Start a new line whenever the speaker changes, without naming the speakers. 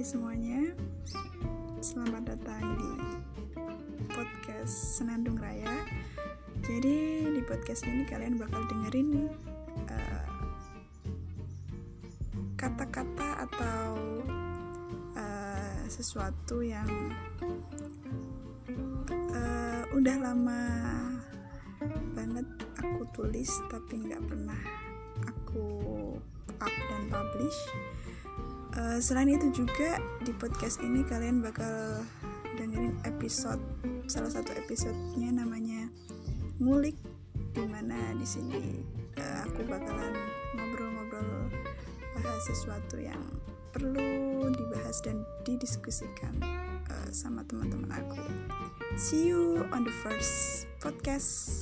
semuanya. Selamat datang di podcast Senandung Raya. Jadi di podcast ini kalian bakal dengerin uh, Kata-kata atau uh, sesuatu yang uh, Udah lama banget aku tulis tapi nggak pernah aku up dan publish Uh, selain itu juga di podcast ini kalian bakal dengerin episode salah satu episodenya namanya ngulik di mana di sini uh, aku bakalan ngobrol-ngobrol bahas sesuatu yang perlu dibahas dan didiskusikan uh, sama teman-teman aku. See you on the first podcast.